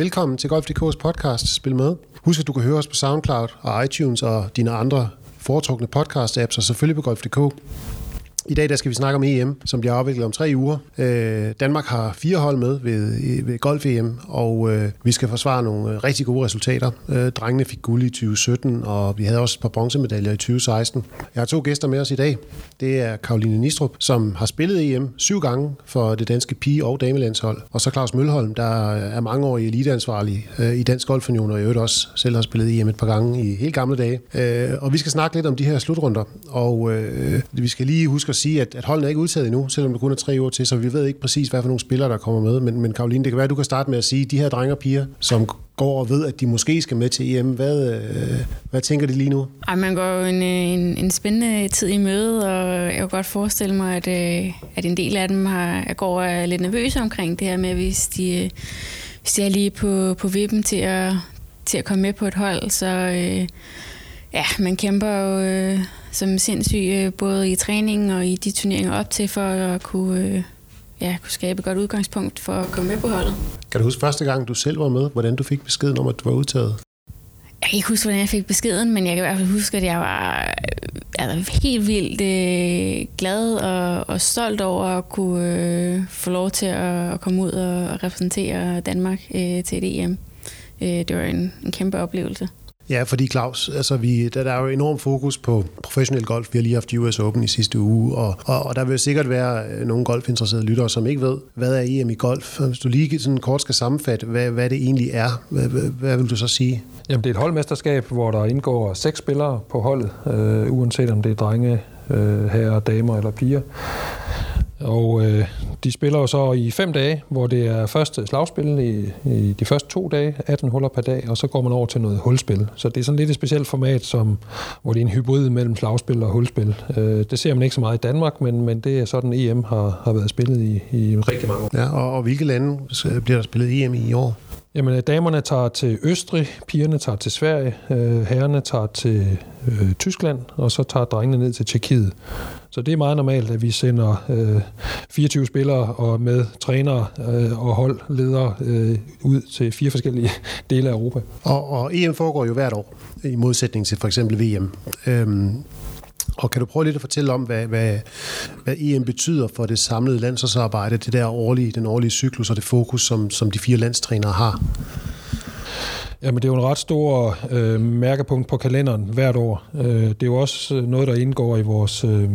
Velkommen til Golf.dk's podcast Spil med. Husk, at du kan høre os på SoundCloud og iTunes og dine andre foretrukne podcast-apps, og selvfølgelig på Golf.dk. I dag der skal vi snakke om EM, som bliver afviklet om tre uger. Øh, Danmark har fire hold med ved, ved Golf-EM, og øh, vi skal forsvare nogle øh, rigtig gode resultater. Øh, drengene fik guld i 2017, og vi havde også et par bronzemedaljer i 2016. Jeg har to gæster med os i dag. Det er Karoline Nistrup, som har spillet EM syv gange for det danske pige- og damelandshold. Og så Claus Mølholm, der øh, er mange år i eliteansvarlig øh, i Dansk Golfunion, og i øvrigt også selv har spillet EM et par gange i helt gamle dage. Øh, og vi skal snakke lidt om de her slutrunder, og øh, vi skal lige huske at sige, at, at holdene er ikke udtaget endnu, selvom det kun er tre uger til, så vi ved ikke præcis, hvad for nogle spillere, der kommer med. Men, men Karoline, det kan være, at du kan starte med at sige, de her drenge og piger, som går og ved, at de måske skal med til EM, hvad, øh, hvad tænker de lige nu? Ej, man går jo en, øh, en, en spændende tid i møde, og jeg kan godt forestille mig, at, øh, at en del af dem har, går er lidt nervøse omkring det her med, hvis de, øh, hvis de er lige på, på vippen til at, til at komme med på et hold, så øh, ja, man kæmper jo øh, som sindssyg, øh, både i træningen og i de turneringer op til, for at kunne, øh, ja, kunne skabe et godt udgangspunkt for at komme med på holdet. Kan du huske første gang, du selv var med, hvordan du fik beskeden om, at du var udtaget? Jeg kan ikke huske, hvordan jeg fik beskeden, men jeg kan i hvert fald huske, at jeg var altså, helt vildt øh, glad og, og stolt over at kunne øh, få lov til at, at komme ud og repræsentere Danmark øh, til et EM. Øh, det var en, en kæmpe oplevelse. Ja, fordi Claus, altså vi, der, der er jo enorm fokus på professionel golf. Vi har lige haft US Open i sidste uge, og, og, og der vil sikkert være øh, nogle golfinteresserede lyttere, som ikke ved, hvad er EM i golf. Hvis du lige sådan kort skal sammenfatte, hvad, hvad det egentlig er, hvad, hvad, hvad vil du så sige? Jamen, det er et holdmesterskab, hvor der indgår seks spillere på holdet, øh, uanset om det er drenge, øh, herrer, damer eller piger. Og øh, de spiller jo så i fem dage, hvor det er først slagspil i, i de første to dage, 18 huller per dag, og så går man over til noget hulspil. Så det er sådan lidt et specielt format, som, hvor det er en hybrid mellem slagspil og hulspil. Øh, det ser man ikke så meget i Danmark, men, men det er sådan, EM har, har været spillet i, i rigtig mange år. Ja, og, og hvilke lande bliver der spillet EM i i år? Jamen, damerne tager til Østrig, pigerne tager til Sverige, øh, herrerne tager til øh, Tyskland, og så tager drengene ned til Tjekkiet. Så det er meget normalt, at vi sender øh, 24 spillere og med trænere øh, og holdledere øh, ud til fire forskellige dele af Europa. Og, og EM foregår jo hvert år, i modsætning til for eksempel VM. Øhm, og kan du prøve lidt at fortælle om, hvad, hvad, hvad EM betyder for det samlede landsholdsarbejde, det der årlige, den årlige cyklus og det fokus, som, som de fire landstrænere har? Jamen, det er jo en ret stor øh, mærkepunkt på kalenderen hvert år. Øh, det er jo også øh, noget, der indgår i vores øh,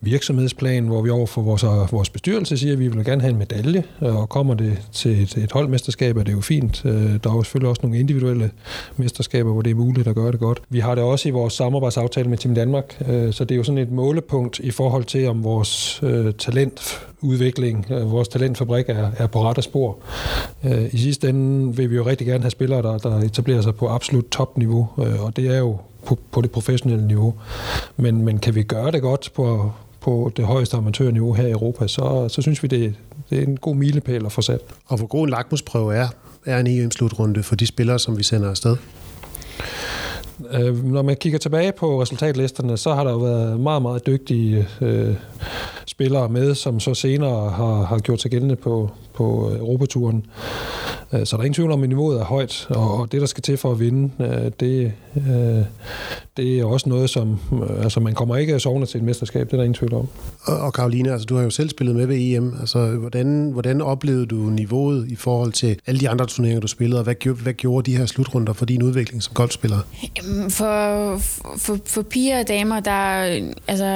virksomhedsplan, hvor vi overfor vores, øh, vores bestyrelse siger, at vi vil gerne have en medalje, øh, og kommer det til et, et holdmesterskab, er det jo fint. Øh, der er jo selvfølgelig også nogle individuelle mesterskaber, hvor det er muligt at gøre det godt. Vi har det også i vores samarbejdsaftale med Team Danmark, øh, så det er jo sådan et målepunkt i forhold til, om vores øh, talentudvikling, øh, vores talentfabrik er, er på rette spor. Øh, I sidste ende vil vi jo rigtig gerne have spillere, der, der etablerer sig på absolut topniveau, øh, og det er jo på, på det professionelle niveau. Men, men kan vi gøre det godt på, på det højeste amatørniveau her i Europa, så, så synes vi, det, det er en god milepæl at få sat. Og hvor god en lakmusprøve er, er en EM-slutrunde for de spillere, som vi sender afsted? Øh, når man kigger tilbage på resultatlisterne, så har der jo været meget, meget dygtige øh, spillere med, som så senere har, har gjort sig gældende på, på Europaturen. Øh, så der er ingen tvivl om, at niveauet er højt, og det, der skal til for at vinde, øh, det, øh, det er også noget, som... Altså, man kommer ikke sovende til et mesterskab, det er der ingen tvivl om. Og, og Karoline, altså, du har jo selv spillet med ved EM. Altså, hvordan, hvordan oplevede du niveauet i forhold til alle de andre turneringer, du spillede, og hvad, hvad gjorde de her slutrunder for din udvikling som golfspiller? For, for, for piger og damer, der altså,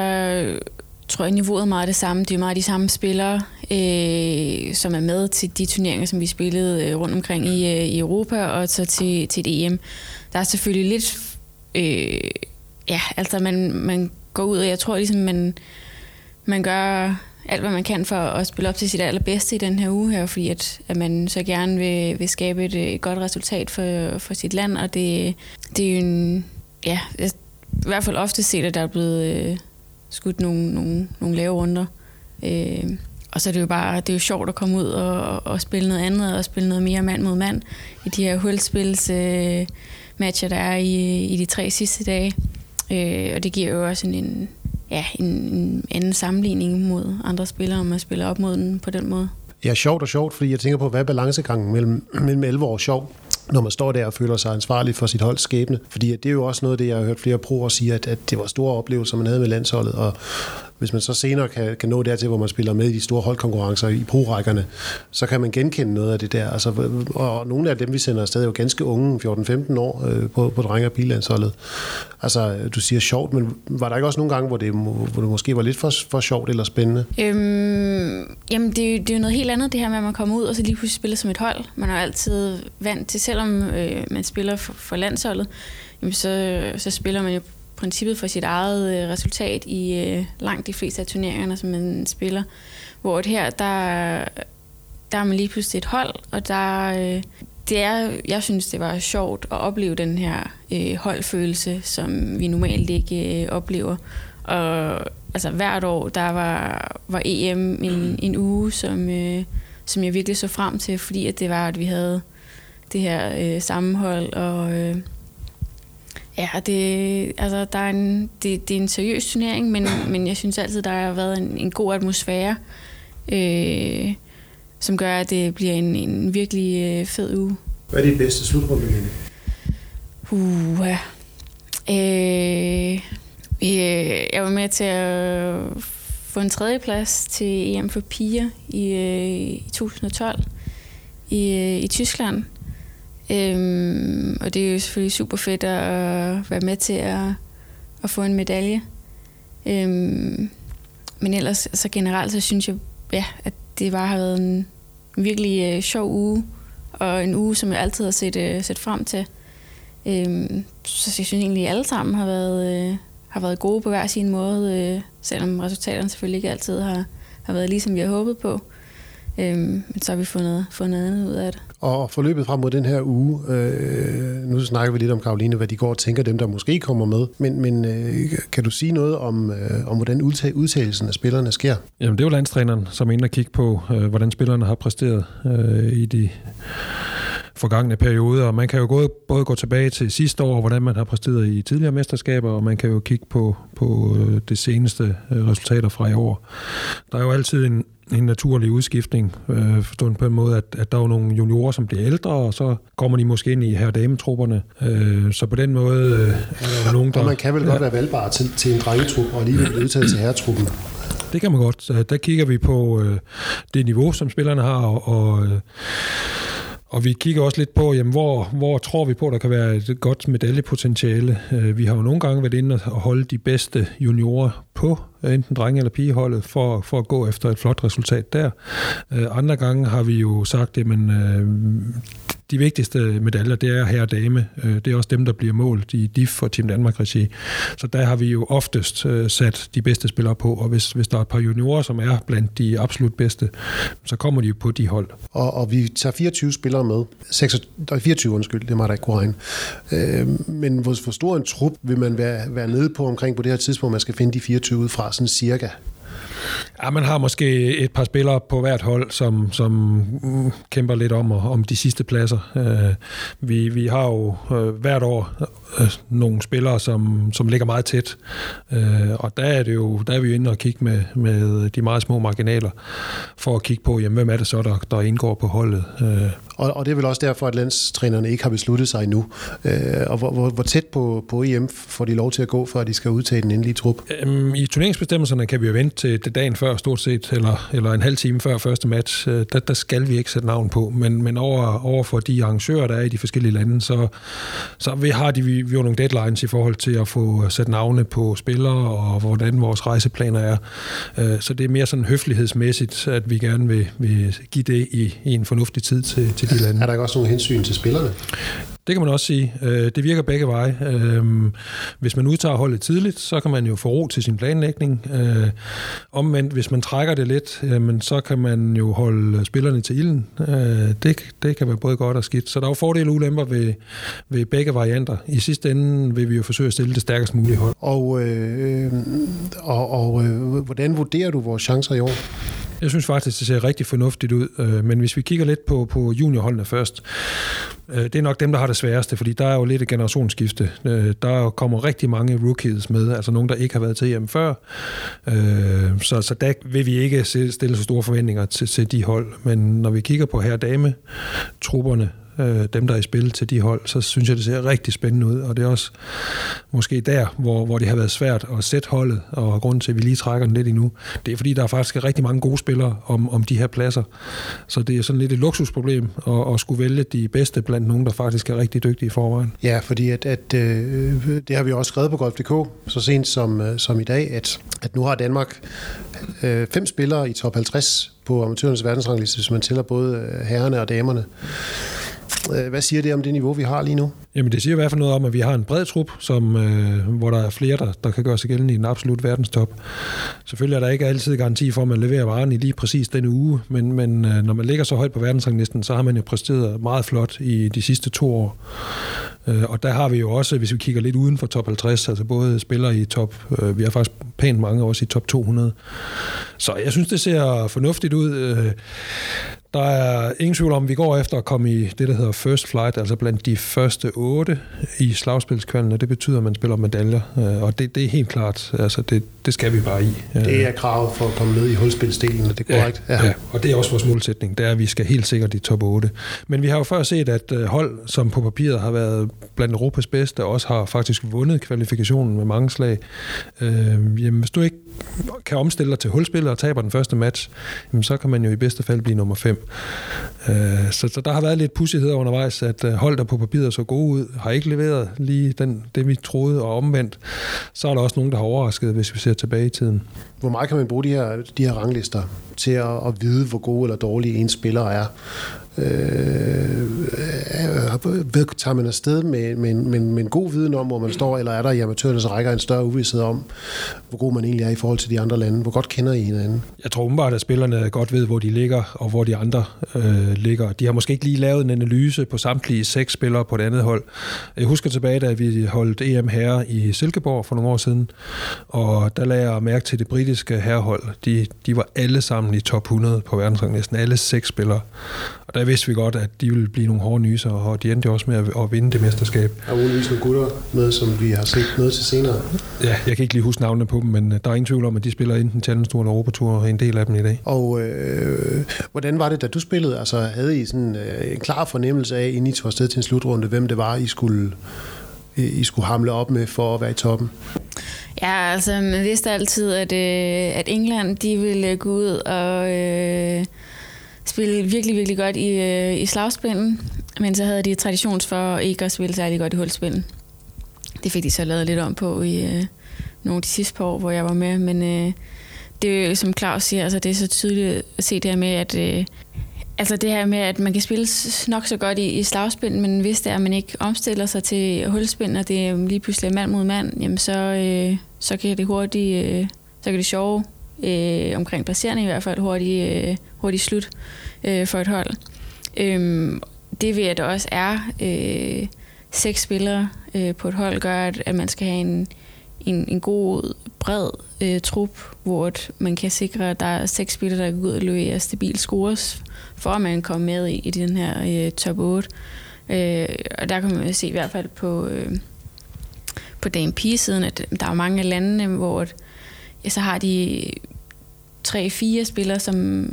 tror jeg, niveauet er meget det samme. Det er meget de samme spillere, øh, som er med til de turneringer, som vi spillede øh, rundt omkring i, øh, i Europa, og så til, til et EM. Der er selvfølgelig lidt... Øh, ja, altså man, man går ud, og jeg tror ligesom, man, man gør alt, hvad man kan for at spille op til sit allerbedste i den her uge her, fordi at, at man så gerne vil, vil skabe et, et godt resultat for, for sit land, og det, det er jo en... Ja, i hvert fald ofte set, at der er blevet... Øh, skudt nogle, nogle, nogle lave runder. Øh, og så er det jo bare det er jo sjovt at komme ud og, og spille noget andet, og spille noget mere mand mod mand i de her hulspils øh, matcher, der er i, i de tre sidste dage. Øh, og det giver jo også en, en, ja, en, en anden sammenligning mod andre spillere, om man spiller op mod den på den måde. Ja, sjovt og sjovt, fordi jeg tænker på, hvad er balancegangen mellem, mellem 11 år sjov, når man står der og føler sig ansvarlig for sit holds skæbne. Fordi det er jo også noget af det, jeg har hørt flere proer sige, at, at det var store oplevelser, man havde med landsholdet, og hvis man så senere kan, kan nå dertil, hvor man spiller med i de store holdkonkurrencer i pro-rækkerne, så kan man genkende noget af det der. Altså, og nogle af dem, vi sender afsted, er jo ganske unge, 14-15 år, øh, på, på drenge- og pigelandsholdet. Altså, du siger sjovt, men var der ikke også nogle gange, hvor det, hvor det måske var lidt for, for sjovt eller spændende? Øhm, jamen, det, det er jo noget helt andet, det her med, at man kommer ud og så lige pludselig spiller som et hold. Man er altid vant til, selvom øh, man spiller for, for landsholdet, jamen, så, så spiller man jo princippet for sit eget øh, resultat i øh, langt de fleste af turneringerne, som man spiller. Hvor det her, der, der er man lige pludselig et hold, og der, øh, det er, jeg synes, det var sjovt at opleve den her øh, holdfølelse, som vi normalt ikke øh, oplever. Og altså, hvert år, der var, var EM en, en uge, som, øh, som jeg virkelig så frem til, fordi at det var, at vi havde det her øh, sammenhold, og øh, Ja, det, altså, der er en, det, det er en seriøs turnering, men, men jeg synes altid, der har været en, en god atmosfære, øh, som gør, at det bliver en, en virkelig øh, fed uge. Hvad er dit bedste slutrunde, Lene? Uh, ja. øh, øh, jeg var med til at få en tredjeplads til EM for piger i, øh, i 2012 i, øh, i Tyskland. Øhm, og det er jo selvfølgelig super fedt at være med til at, at få en medalje. Øhm, men ellers, så altså generelt, så synes jeg, ja, at det bare har været en virkelig øh, sjov uge, og en uge, som jeg altid har set, øh, set frem til. Øhm, så jeg synes egentlig, at alle sammen har været, øh, har været gode på hver sin måde, øh, selvom resultaterne selvfølgelig ikke altid har, har været ligesom vi har håbet på. Øhm, men så har vi fundet, fundet andet ud af det. Og forløbet frem mod den her uge, øh, nu snakker vi lidt om Karoline, hvad de går og tænker, dem der måske kommer med, men, men øh, kan du sige noget om, øh, om hvordan udtagelsen af spillerne sker? Jamen det er jo landstræneren, som er inde og kigge på, øh, hvordan spillerne har præsteret øh, i de forgangne perioder, og man kan jo både, både gå tilbage til sidste år, hvordan man har præsteret i tidligere mesterskaber, og man kan jo kigge på, på øh, det seneste øh, resultater fra i år. Der er jo altid en, en naturlig udskiftning, øh, forstået på en måde, at, at der er nogle juniorer, som bliver ældre, og så kommer de måske ind i her dametrupperne. Øh, så på den måde øh, er der nogen, der... Og man kan vel godt være valgbar til, til en drengetrup, og alligevel blive udtaget til herretruppen. Det kan man godt. Så der kigger vi på øh, det niveau, som spillerne har, og, og øh, og vi kigger også lidt på, jamen, hvor, hvor tror vi på, der kan være et godt medaljepotentiale. Øh, vi har jo nogle gange været inde og holde de bedste juniorer på øh, enten drenge- eller pigeholdet, for, for at gå efter et flot resultat der. Øh, andre gange har vi jo sagt, jamen, de vigtigste medaljer, det er herre og dame. Øh, det er også dem, der bliver målt i DIF og Team Danmark regi. Så der har vi jo oftest øh, sat de bedste spillere på, og hvis, hvis der er et par juniorer, som er blandt de absolut bedste, så kommer de jo på de hold. Og, og vi tager 24 spillere med. 26, 24, undskyld, det må der ikke kunne regne. Øh, men hvor, hvor stor en trup vil man være, være nede på omkring på det her tidspunkt, man skal finde de 24 ud fra, sådan cirka? Ja, man har måske et par spillere på hvert hold, som, som kæmper lidt om, om de sidste pladser. Øh, vi, vi har jo øh, hvert år øh, nogle spillere, som, som ligger meget tæt, og der er, det jo, der er vi jo inde og kigge med, med de meget små marginaler, for at kigge på, jamen, hvem er det så, der, der indgår på holdet. Og, og det er vel også derfor, at landstrænerne ikke har besluttet sig endnu. og hvor, hvor, hvor tæt på, på EM får de lov til at gå, for at de skal udtage den endelige trup? Øhm, I turneringsbestemmelserne kan vi jo vente til dagen før stort set, eller, eller en halv time før første match, øh, der, der skal vi ikke sætte navn på. Men, men over, over for de arrangører, der er i de forskellige lande, så, så vi har de, vi, vi jo nogle deadlines i forhold til at få sat navne på spillere, og hvordan vores rejseplaner er. Øh, så det er mere sådan høflighedsmæssigt, at vi gerne vil, vil give det i, i en fornuftig tid til, til de lande. Er der ikke også nogle hensyn til spillerne? Det kan man også sige. Øh, det virker begge veje. Øh, hvis man udtager holdet tidligt, så kan man jo få ro til sin planlægning. Øh, omvendt, hvis man trækker det lidt, så kan man jo holde spillerne til ilden. Det, det kan være både godt og skidt. Så der er jo fordele og ulemper ved, ved begge varianter. I sidste ende vil vi jo forsøge at stille det stærkest mulige hold. Og, øh, og, og øh, hvordan vurderer du vores chancer i år? Jeg synes faktisk, det ser rigtig fornuftigt ud. Øh, men hvis vi kigger lidt på, på juniorholdene først, øh, det er nok dem, der har det sværeste, fordi der er jo lidt et generationsskifte. Øh, der kommer rigtig mange rookies med, altså nogen, der ikke har været til hjem før. Så, så der vil vi ikke stille så store forventninger til, til de hold. Men når vi kigger på her dame trupperne, øh, dem, der er i spil til de hold, så synes jeg, det ser rigtig spændende ud. Og det er også måske der, hvor, hvor det har været svært at sætte holdet, og grund til, at vi lige trækker den lidt endnu, det er fordi, der er faktisk rigtig mange gode spillere om, om de her pladser. Så det er sådan lidt et luksusproblem at, at skulle vælge de bedste blandt nogen, der faktisk er rigtig dygtige i forvejen. Ja, fordi at, at øh, det har vi også skrevet på Golf.dk så sent som, øh, som i dag, at, at nu har Danmark øh, fem spillere i top 50 på amatørernes verdensrangliste, hvis man tæller både øh, herrerne og damerne. Øh, hvad siger det om det niveau, vi har lige nu? Jamen det siger i hvert fald noget om, at vi har en bred trup, som, øh, hvor der er flere, der, der kan gøre sig gældende i den absolut verdenstop. Selvfølgelig er der ikke altid garanti for, at man leverer varen i lige præcis denne uge, men, men øh, når man ligger så højt på verdensranglisten, så har man jo præsteret meget flot i de sidste to år. Øh, og der har vi jo også, hvis vi kigger lidt uden for top 50, altså både spillere i top, øh, vi har faktisk pænt mange også i top 200. Så jeg synes, det ser fornuftigt ud. Øh, der er ingen tvivl om, at vi går efter at komme i det, der hedder first flight, altså blandt de første otte i slagspilskvalen, det betyder, at man spiller medaljer. Øh, og det, det er helt klart, altså det, det skal vi bare i. Det er kravet for at komme med i hulspilsdelen, det er korrekt? Ja, ja. ja, og det er også vores målsætning, det er, at vi skal helt sikkert i top 8. Men vi har jo før set, at øh, hold, som på papiret har været blandt Europas bedste, også har faktisk vundet kvalifikationen med mange slag. Øh, jamen, hvis du ikke kan omstille dig til hulspillet og taber den første match, jamen, så kan man jo i bedste fald blive nummer 5. Øh, så, så der har været lidt pussighed undervejs, at øh, hold, der på papiret så gode ud, har ikke leveret lige den, det, vi troede, og omvendt. Så er der også nogen, der har overrasket, hvis vi ser tilbage i tiden. Hvor meget kan man bruge de her, de her ranglister til at, at vide, hvor gode eller dårlige en spiller er? Øh, øh, tager man afsted med, med, med, med en god viden om, hvor man står, eller er der i amatørernes rækker en større uvidshed om, hvor god man egentlig er i forhold til de andre lande? Hvor godt kender I hinanden? Jeg tror umiddelbart, at spillerne godt ved, hvor de ligger, og hvor de andre øh, ligger. De har måske ikke lige lavet en analyse på samtlige seks spillere på det andet hold. Jeg husker tilbage, da vi holdt EM herre i Silkeborg for nogle år siden, og der lagde jeg mærke til det britiske herrehold. De, de var alle sammen i top 100 på verdensranglisten, alle seks spillere. Og der vidste vi godt, at de ville blive nogle hårde nyser, og de endte også med at, at vinde det mesterskab. Der er muligvis nogle gutter med, som vi har set noget til senere. Ja, jeg kan ikke lige huske navnene på dem, men øh, der er ingen tvivl om, at de spiller enten Challenge Tour eller Europatur, og en del af dem i dag. Og øh, hvordan var det, da du spillede? Altså, havde I sådan øh, en klar fornemmelse af, inden I tog afsted til en slutrunde, hvem det var, I skulle, I skulle hamle op med for at være i toppen? Ja, altså man vidste altid, at, øh, at England de ville gå ud og øh, spille virkelig, virkelig godt i, øh, i slagspinden, men så havde de traditions for ikke at spille særlig godt i hulspinden. Det fik de så lavet lidt om på i øh, nogle af de sidste par år, hvor jeg var med, men øh, det er jo, som Claus siger, altså det er så tydeligt at se det her med, at øh, Altså det her med, at man kan spille nok så godt i, i slagspind, men hvis det er, at man ikke omstiller sig til hulspillen, og det er lige pludselig mand mod mand, jamen så, øh, så kan det hurtigt, øh, så kan det sjove øh, omkring placerende i hvert fald hurtigt, øh, hurtigt slut øh, for et hold. Øh, det ved at der også er øh, seks spillere øh, på et hold, gør, at, at man skal have en, en, en god, bred øh, trup, hvor man kan sikre, at der er seks spillere, der kan gå ud og løbe stabilt scores, for at man kommer med i, i den her øh, top 8. Øh, og der kan man se i hvert fald på, øh, på DMP-siden, at der er mange af landene, hvor ja, så har de tre-fire spillere, som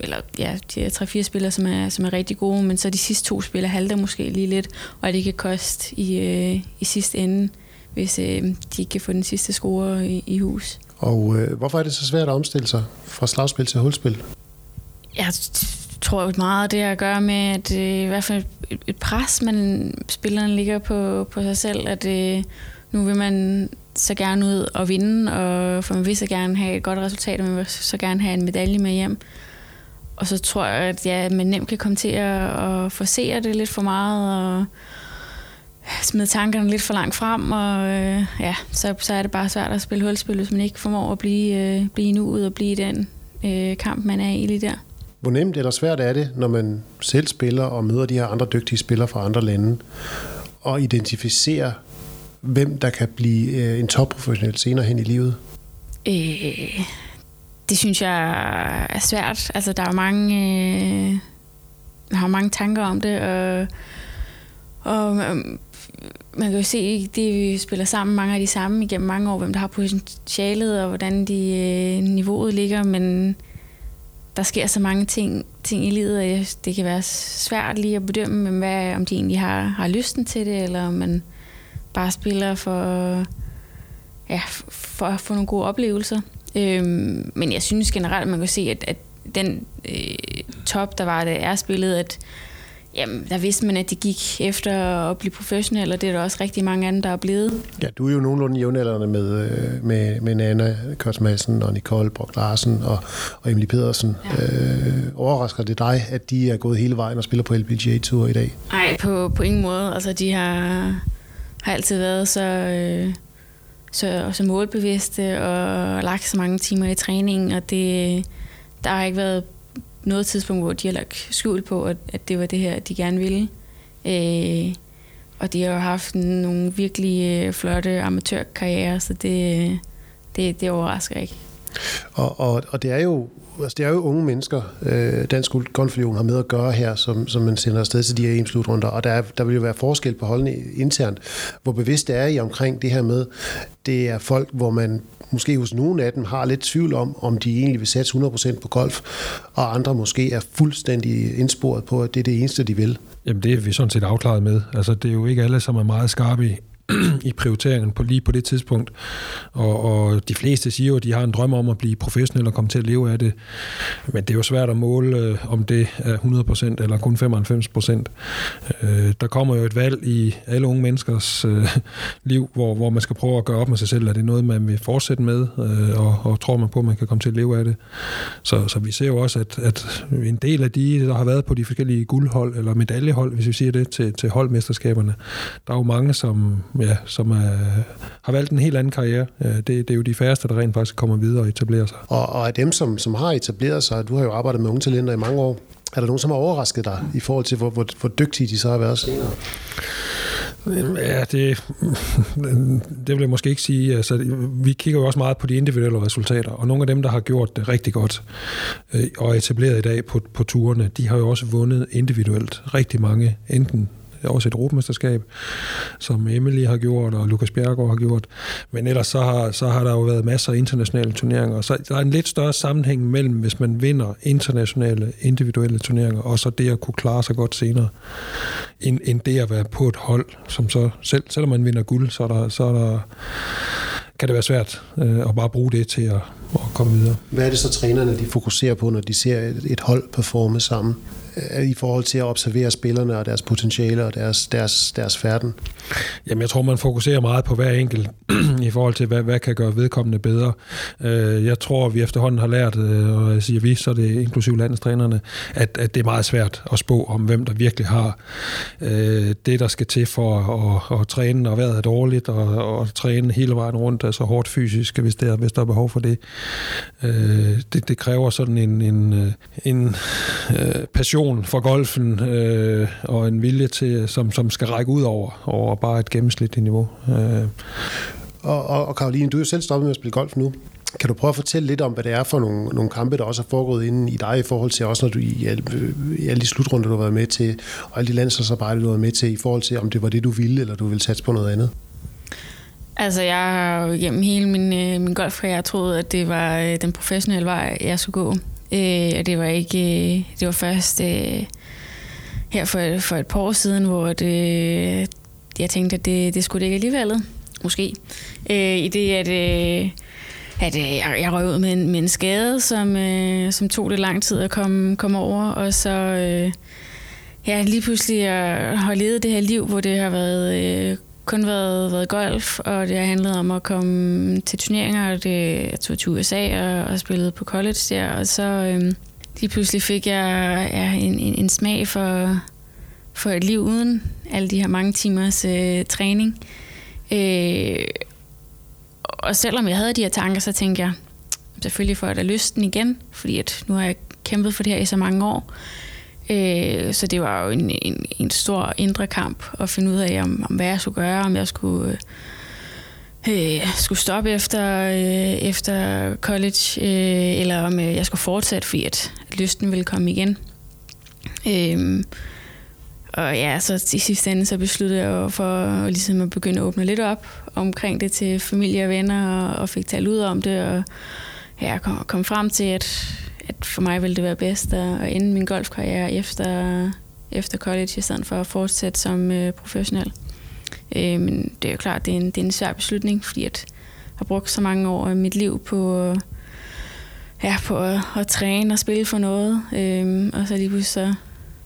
eller ja, de er tre-fire spillere, som er, som er rigtig gode, men så de sidste to spillere halter måske lige lidt, og det kan koste i, øh, i sidste ende, hvis øh, de ikke kan få den sidste score i, i hus. Og øh, hvorfor er det så svært at omstille sig fra slagspil til hulspil? Jeg tror jo meget, det har at gøre med, at øh, i hvert fald et pres, man spilleren ligger på, på sig selv, at øh, nu vil man så gerne ud og vinde, og for man vil så gerne have et godt resultat, og man vil så gerne have en medalje med hjem. Og så tror jeg, at ja, man nemt kan komme til at, forsere det lidt for meget, og smide tankerne lidt for langt frem, og øh, ja, så, så er det bare svært at spille hulspil, hvis man ikke formår at blive, øh, blive nu ud og blive den øh, kamp, man er i lige der. Hvor nemt eller svært er det, når man selv spiller og møder de her andre dygtige spillere fra andre lande, og identificere, hvem der kan blive øh, en topprofessionel senere hen i livet? Øh, det synes jeg er svært. Altså, der er mange, øh, jeg har mange tanker om det, og, og øh, man kan jo se, det vi spiller sammen, mange af de samme igennem mange år, hvem der har potentialet, og hvordan de, øh, niveauet ligger, men der sker så mange ting, ting i livet, at det kan være svært lige at bedømme, hvad, om de egentlig har, har lysten til det, eller om man bare spiller for, ja, for at få nogle gode oplevelser. Øhm, men jeg synes generelt, man kan se, at, at den øh, top, der var, det er spillet, at Jamen, der vidste man, at de gik efter at blive professionelle, og det er der også rigtig mange andre, der er blevet. Ja, du er jo nogenlunde jævnaldrende med, øh, med, med Nana Kors Madsen og Nicole Brock Larsen og, og Emily Pedersen. Ja. Øh, overrasker det dig, at de er gået hele vejen og spiller på LPGA Tour i dag? Nej, på, på ingen måde. Altså, de har, har altid været så, øh, så, så målbevidste og lagt så mange timer i træning, og det, der har ikke været noget tidspunkt, hvor de har lagt skjul på, at, at det var det her, de gerne ville. Øh, og de har jo haft nogle virkelig øh, flotte amatørkarrierer, så det, det, det overrasker ikke. Og, og, og det er jo altså det er jo unge mennesker, øh, Dansk Golfunion har med at gøre her, som, som man sender afsted til de her EM-slutrunder, og der, er, der vil jo være forskel på holdene internt. Hvor bevidst er I omkring det her med, det er folk, hvor man måske hos nogle af dem har lidt tvivl om, om de egentlig vil satse 100% på golf, og andre måske er fuldstændig indsporet på, at det er det eneste, de vil. Jamen det er vi sådan set afklaret med. Altså det er jo ikke alle, som er meget skarpe i, prioriteringen på lige på det tidspunkt. Og, og de fleste siger jo, at de har en drøm om at blive professionel og komme til at leve af det. Men det er jo svært at måle, øh, om det er 100% eller kun 95%. Øh, der kommer jo et valg i alle unge menneskers øh, liv, hvor, hvor man skal prøve at gøre op med sig selv. Er det noget, man vil fortsætte med, øh, og, og tror man på, at man kan komme til at leve af det. Så, så vi ser jo også, at, at en del af de, der har været på de forskellige guldhold, eller medaljehold, hvis vi siger det, til, til holdmesterskaberne, der er jo mange, som ja, som er, har valgt en helt anden karriere. Det, det er jo de færreste, der rent faktisk kommer videre og etablerer sig. Og, og af dem, som, som har etableret sig, du har jo arbejdet med unge talenter i mange år, er der nogen, som har overrasket dig i forhold til, hvor, hvor, hvor dygtige de så har været senere? Ja, det, det vil jeg måske ikke sige. Altså, vi kigger jo også meget på de individuelle resultater, og nogle af dem, der har gjort det rigtig godt øh, og etableret i dag på, på turene, de har jo også vundet individuelt rigtig mange, enten Øh, også et europamesterskab, som Emily har gjort, og Lukas Bjergård har gjort. Men ellers så har, så har der jo været masser af internationale turneringer. Så der er en lidt større sammenhæng mellem, hvis man vinder internationale, individuelle turneringer, og så det at kunne klare sig godt senere, end, end det at være på et hold, som så, selv, selvom man vinder guld, så er der, så er der kan det være svært øh, at bare bruge det til at, at komme videre. Hvad er det så trænerne, de fokuserer på, når de ser et, et hold performe sammen? Øh, i forhold til at observere spillerne og deres potentiale og deres, deres, deres færden? Jamen, jeg tror, man fokuserer meget på hver enkelt i forhold til, hvad, hvad kan gøre vedkommende bedre. Øh, jeg tror, vi efterhånden har lært, øh, og jeg siger vi, så er det inklusive landstrænerne, at, at det er meget svært at spå om, hvem der virkelig har det, der skal til for at, at, at træne, og vejret er dårligt, og, og træne hele vejen rundt, altså hårdt fysisk, hvis der, hvis der er behov for det. Det, det kræver sådan en, en, en passion passion for golfen øh, og en vilje til, som, som skal række ud over, over bare et gennemsnitligt niveau. Øh. Og, og, og Karoline, du er jo selv stoppet med at spille golf nu. Kan du prøve at fortælle lidt om, hvad det er for nogle, nogle kampe, der også er foregået inde i dig i forhold til, også når du i alle, i alle de slutrunder, du har været med til, og alle de landsholdsarbejde, du har været med til, i forhold til, om det var det, du ville, eller du ville satse på noget andet? Altså, jeg har jo gennem hele min, øh, min golfkarriere troet, at det var øh, den professionelle vej, jeg skulle gå. Øh, og det var ikke, øh, det var først øh, her for, for et par år siden, hvor det, øh, jeg tænkte, at det, det skulle det ikke alligevel. Måske. Øh, I det, at, øh, at øh, jeg, jeg røg ud med en, med en skade, som, øh, som tog det lang tid at komme, komme over, og så øh, ja, lige pludselig jeg har levet det her liv, hvor det har været øh, kun været, været golf, og det har handlet om at komme til turneringer, og det, jeg tog til USA og, og spillede på college der, og så øhm, lige pludselig fik jeg ja, en, en, en smag for, for et liv uden alle de her mange timers øh, træning. Øh, og selvom jeg havde de her tanker, så tænkte jeg, selvfølgelig får jeg da lysten igen, fordi at nu har jeg kæmpet for det her i så mange år. Øh, så det var jo en, en, en stor indre kamp at finde ud af, om, om hvad jeg skulle gøre, om jeg skulle øh, skulle stoppe efter, øh, efter college, øh, eller om øh, jeg skulle fortsætte, fordi at lysten ville komme igen. Øh, og ja, så i sidste ende så besluttede jeg for ligesom at begynde at åbne lidt op omkring det til familie og venner, og, og fik talt ud om det, og ja, kom, kom frem til, at, at for mig ville det være bedst at, at ende min golfkarriere efter, efter college, i stedet for at fortsætte som øh, professionel. Øh, men det er jo klart, det er en, det er en svær beslutning, fordi at jeg har brugt så mange år af mit liv på, ja, på at, at træne og spille for noget, øh, og så lige pludselig så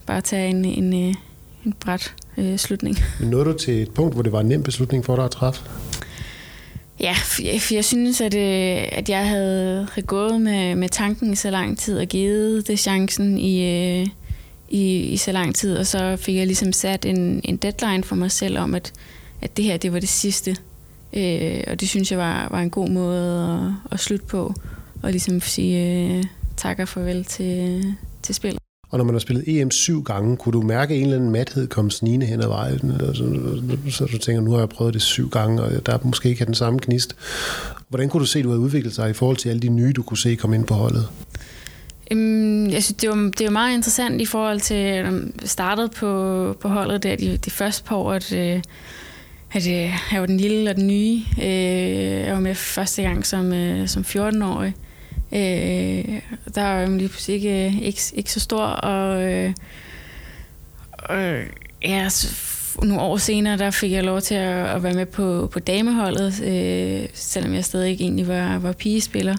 bare tage en, en, øh, en, bræt øh, slutning. Men nåede du til et punkt, hvor det var en nem beslutning for dig at træffe? Ja, for jeg synes, at, øh, at jeg havde gået med, med tanken i så lang tid og givet det chancen i, øh, i, i så lang tid, og så fik jeg ligesom sat en, en deadline for mig selv om, at, at det her det var det sidste. Øh, og det synes jeg var, var en god måde at, at slutte på, og ligesom sige øh, tak og farvel til, til spillet. Og når man har spillet EM syv gange, kunne du mærke en eller anden mathed komme snigende hen ad vejen? Eller så, så du tænker, nu har jeg prøvet det syv gange, og der er måske ikke den samme knist. Hvordan kunne du se, at du havde udviklet sig i forhold til alle de nye, du kunne se komme ind på holdet? Øhm, jeg synes, det var, det var meget interessant i forhold til, øhm, at jeg startede på, på holdet der de, de første par år, at, øh, at øh, jeg var den lille og den nye. Øh, jeg var med første gang som, som 14-årig. Øh, Øh, der er jo lige pludselig ikke, øh, ikke, ikke så stor, og, øh, og ja, nogle år senere, der fik jeg lov til at, at være med på, på dameholdet, øh, selvom jeg stadig ikke egentlig var, var pigespiller.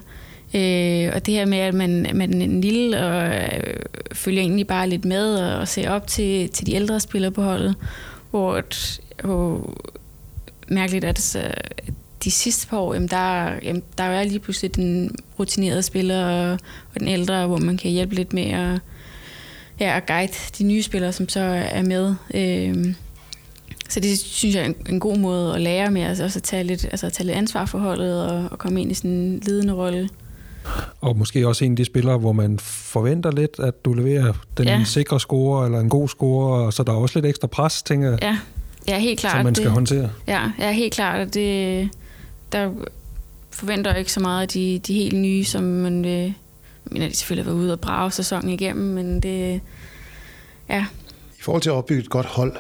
Øh, og det her med, at man, man er en lille og øh, følger egentlig bare lidt med og, og ser op til, til de ældre spillere på holdet, hvor, hvor mærkeligt, at, øh, de sidste par år, jamen der, jamen der er lige pludselig den rutinerede spiller og, og den ældre, hvor man kan hjælpe lidt med at, ja, at guide de nye spillere, som så er med. Øhm, så det synes jeg er en, en god måde at lære med, altså også at tage lidt, altså at tage lidt ansvar for holdet og, og komme ind i sådan en ledende rolle. Og måske også en af de spillere, hvor man forventer lidt, at du leverer den ja. sikre score eller en god score, så der er også lidt ekstra pres, tænker jeg. Ja, ja helt klart. Som man skal det, håndtere. Ja, ja, helt klart. Og det, der forventer ikke så meget af de, de helt nye, som man vil... Jeg mener, de selvfølgelig har været ude og brage sæsonen igennem, men det... Ja. I forhold til at opbygge et godt hold,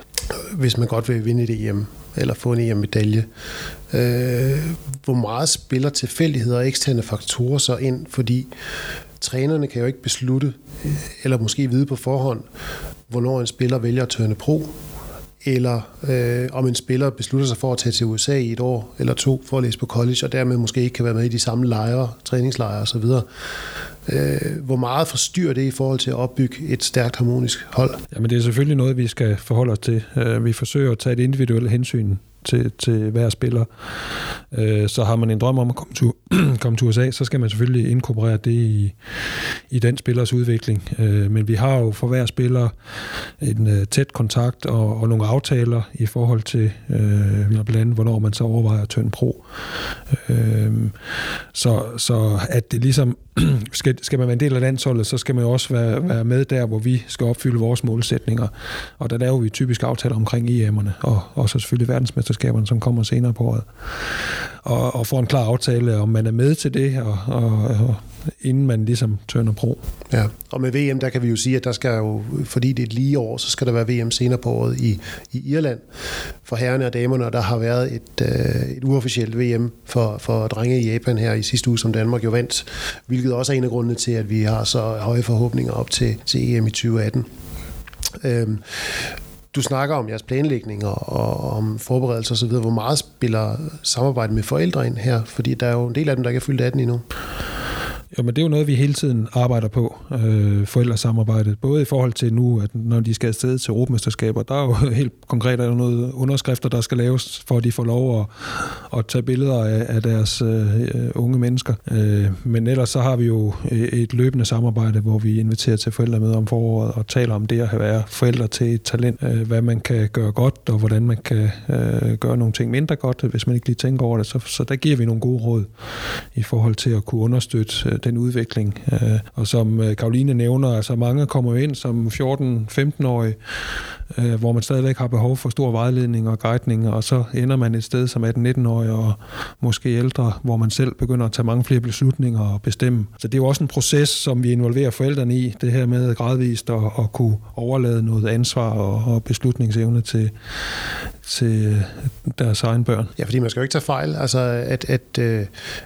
hvis man godt vil vinde det EM, eller få en EM-medalje, øh, hvor meget spiller tilfældigheder og eksterne faktorer så ind? Fordi trænerne kan jo ikke beslutte, øh, eller måske vide på forhånd, hvornår en spiller vælger at tørne pro, eller øh, om en spiller beslutter sig for at tage til USA i et år eller to for at læse på college, og dermed måske ikke kan være med i de samme lejre, træningslejre osv. Øh, hvor meget forstyrrer det i forhold til at opbygge et stærkt harmonisk hold? Jamen det er selvfølgelig noget, vi skal forholde os til. Øh, vi forsøger at tage et individuelt hensyn til, til hver spiller. Øh, så har man en drøm om at komme til, komme til USA, så skal man selvfølgelig inkorporere det i, i den spillers udvikling. Øh, men vi har jo for hver spiller en øh, tæt kontakt og, og nogle aftaler i forhold til øh, blandt andet, hvornår man så overvejer at tønde pro. Øh, så, så at det ligesom skal, skal man være en del af landsholdet, så skal man jo også være, være med der, hvor vi skal opfylde vores målsætninger. Og der laver vi typisk aftaler omkring EM'erne, og, og så selvfølgelig verdensmesterskaberne, som kommer senere på året. Og, og får en klar aftale, om man er med til det, og, og, og inden man ligesom tørner pro. Ja, og med VM, der kan vi jo sige, at der skal jo, fordi det er et lige år, så skal der være VM senere på året i, i Irland for herrerne og damerne, og der har været et, øh, et uofficielt VM for, for drenge i Japan her i sidste uge, som Danmark jo vandt, hvilket også er en af grundene til, at vi har så høje forhåbninger op til, til EM i 2018. Øhm, du snakker om jeres planlægning og, og om forberedelser osv. Hvor meget spiller samarbejde med forældre ind her? Fordi der er jo en del af dem, der ikke er fyldt 18 endnu. Jo, men det er jo noget, vi hele tiden arbejder på, øh, forældresamarbejdet. Både i forhold til nu, at når de skal afsted til Europamesterskaber, der er jo helt konkret er noget underskrifter, der skal laves, for at de får lov at, at tage billeder af, af deres øh, øh unge mennesker. Øh, men ellers så har vi jo øh, et løbende samarbejde, hvor vi inviterer til forældre med om foråret og taler om det at være forældre til et talent, øh, hvad man kan gøre godt, og hvordan man kan øh, gøre nogle ting mindre godt, hvis man ikke lige tænker over det. Så, så der giver vi nogle gode råd i forhold til at kunne understøtte øh, den udvikling. Øh, og som øh, Karoline nævner, altså mange kommer ind som 14-15-årige, øh, hvor man stadigvæk har behov for stor vejledning og guidning, og så ender man et sted som 18-19-årig og måske ældre, hvor man selv begynder at tage mange flere beslutninger og bestemme. Så det er jo også en proces, som vi involverer forældrene i, det her med gradvist at, at kunne overlade noget ansvar og, og beslutningsevne til, til deres egen børn. Ja, fordi man skal jo ikke tage fejl. Altså, at, at, øh,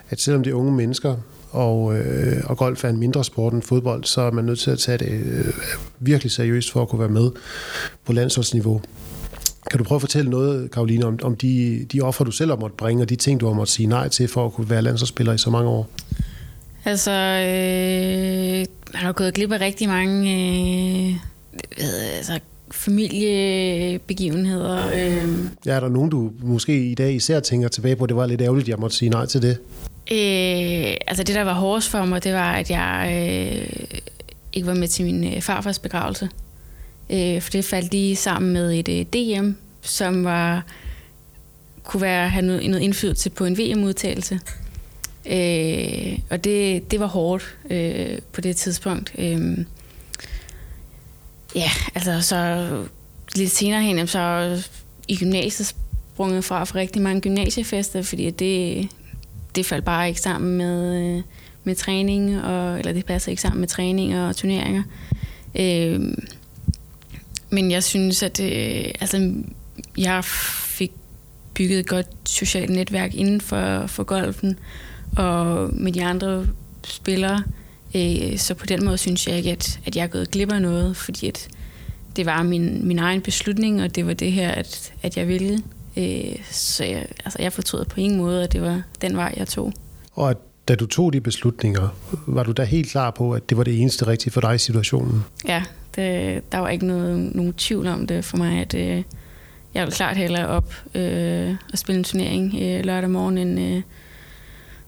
at selvom de unge mennesker, og, øh, og golf er en mindre sport end fodbold, så er man nødt til at tage det øh, virkelig seriøst for at kunne være med på landsholdsniveau. Kan du prøve at fortælle noget, Karoline, om, om de, de offer, du selv har måttet bringe, og de ting, du har måttet sige nej til for at kunne være landsholdsspiller i så mange år? Altså, øh, jeg har gået glip af rigtig mange øh, altså, familiebegivenheder. Øh. Ja, er der nogen, du måske i dag især tænker tilbage på, det var lidt ærgerligt, jeg måtte sige nej til det? Øh, altså det, der var hårdest for mig, det var, at jeg øh, ikke var med til min øh, farfars begravelse. Øh, for det faldt lige sammen med et øh, DM, som var kunne være, have noget, noget indflydelse på en VM-udtagelse. Øh, og det, det var hårdt øh, på det tidspunkt. Øh, ja, altså så lidt senere hen, så i gymnasiet sprunget fra for rigtig mange gymnasiefester, fordi det, det faldt bare ikke sammen med, med træning, og, eller det passer ikke sammen med træning og turneringer. Øh, men jeg synes, at øh, altså, jeg fik bygget et godt socialt netværk inden for, for golfen, og med de andre spillere. Øh, så på den måde synes jeg ikke, at, at jeg er gået glip af noget, fordi at det var min, min egen beslutning, og det var det her, at, at jeg ville. Øh, så jeg, altså, jeg fortrød på ingen måde, at det var den vej, jeg tog. Og da du tog de beslutninger, var du da helt klar på, at det var det eneste rigtige for dig i situationen? Ja, det, der var ikke noget, nogen tvivl om det for mig, at øh, jeg ville klart hellere op øh, og spille en turnering øh, lørdag morgen, end øh,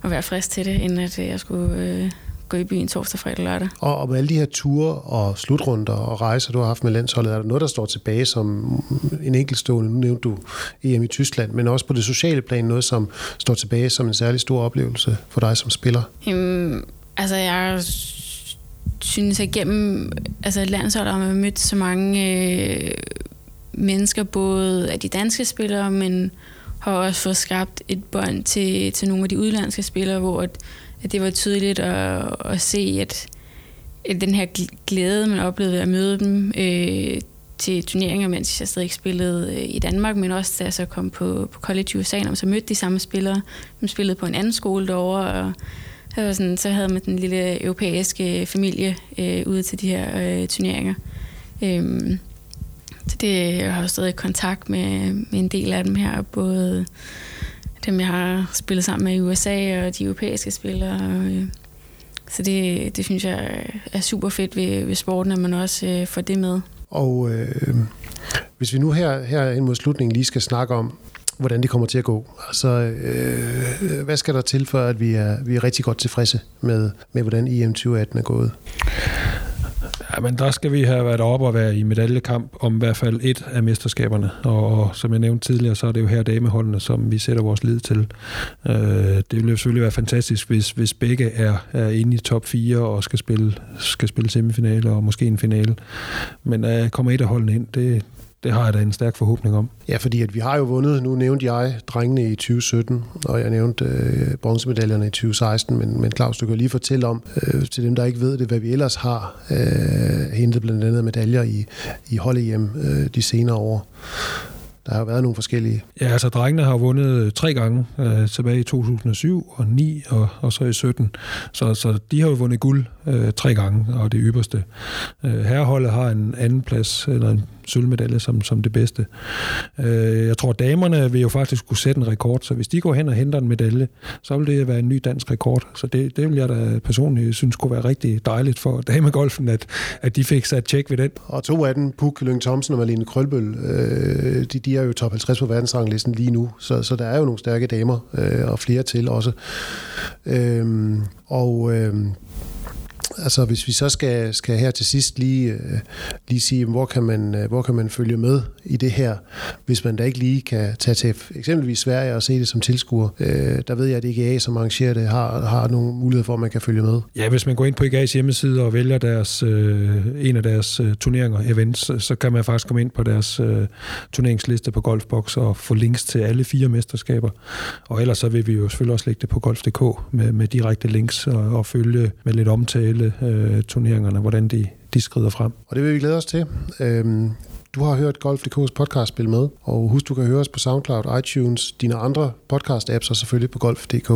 at være frisk til det, end at øh, jeg skulle øh, gå i byen torsdag, fredag lørdag. Og, og med alle de her ture og slutrunder og rejser, du har haft med landsholdet, er der noget, der står tilbage som en enkeltstående, nu nævnte du EM i Tyskland, men også på det sociale plan, noget som står tilbage som en særlig stor oplevelse for dig som spiller? Jamen, altså jeg synes, at gennem altså landsholdet har man mødt så mange øh, mennesker, både af de danske spillere, men har også fået skabt et bånd til, til nogle af de udlandske spillere, hvor at, at det var tydeligt at, at se, at, at den her glæde, man oplevede ved at møde dem øh, til turneringer, mens jeg stadig spillede øh, i Danmark, men også da jeg så kom på, på college i USA, og så mødte de samme spillere. som spillede på en anden skole derovre, og så, var sådan, så havde man den lille europæiske familie øh, ude til de her øh, turneringer. Øhm, så det, jeg har jo stadig kontakt med, med en del af dem her, både dem, jeg har spillet sammen med i USA og de europæiske spillere. Øh, så det, det synes jeg er super fedt ved, ved sporten, at man også øh, får det med. Og øh, hvis vi nu her, her ind mod slutningen lige skal snakke om, hvordan det kommer til at gå. Altså, øh, hvad skal der til for, at vi er, vi er rigtig godt tilfredse med, med hvordan EM 2018 er gået? Ja, men der skal vi have været oppe og være i medaljekamp om i hvert fald et af mesterskaberne. Og, og som jeg nævnte tidligere, så er det jo her dameholdene, som vi sætter vores lid til. Øh, det ville jo selvfølgelig være fantastisk, hvis, hvis begge er, er inde i top 4 og skal spille, skal spille semifinale og måske en finale. Men øh, kommer et af holdene ind, det, det har jeg da en stærk forhåbning om. Ja, fordi at vi har jo vundet, nu nævnte jeg drengene i 2017, og jeg nævnte øh, bronzemedaljerne i 2016, men, men Claus, du kan lige fortælle om, øh, til dem, der ikke ved det, hvad vi ellers har øh, hentet blandt andet medaljer i, i hold-EM øh, de senere år. Der har været nogle forskellige. Ja, altså drengene har vundet tre gange øh, tilbage i 2007 og 9 og, og så i 17. Så, så de har jo vundet guld øh, tre gange, og det ypperste. Øh, herreholdet har en anden plads, eller en sølvmedalje som, som det bedste. Øh, jeg tror, damerne vil jo faktisk kunne sætte en rekord, så hvis de går hen og henter en medalje, så vil det være en ny dansk rekord. Så det, det vil jeg da personligt synes kunne være rigtig dejligt for damegolfen, at, at de fik sat tjek ved den. Og to af dem, Puk Lyng Thomsen og Malene Krølbøl, øh, de, de er jo top 50 på verdensranglisten lige nu, så, så der er jo nogle stærke damer, øh, og flere til også. Øh, og... Øh, altså hvis vi så skal, skal her til sidst lige, øh, lige sige, hvor kan, man, øh, hvor kan man følge med i det her, hvis man da ikke lige kan tage til eksempelvis Sverige og se det som tilskuer. Øh, der ved jeg, at IGA, som arrangerer det, har, har nogle muligheder for, at man kan følge med. Ja, hvis man går ind på IGA's hjemmeside og vælger deres, øh, en af deres øh, turneringer, events, så kan man faktisk komme ind på deres øh, turneringsliste på Golfbox og få links til alle fire mesterskaber. Og ellers så vil vi jo selvfølgelig også lægge det på golf.dk med, med direkte links og, og følge med lidt omtale øh, turneringerne, hvordan de, de skrider frem. Og det vil vi glæde os til. Øhm, du har hørt Golf.dk's podcast spil med, og husk, du kan høre os på SoundCloud, iTunes, dine andre podcast-apps og selvfølgelig på Golf.dk.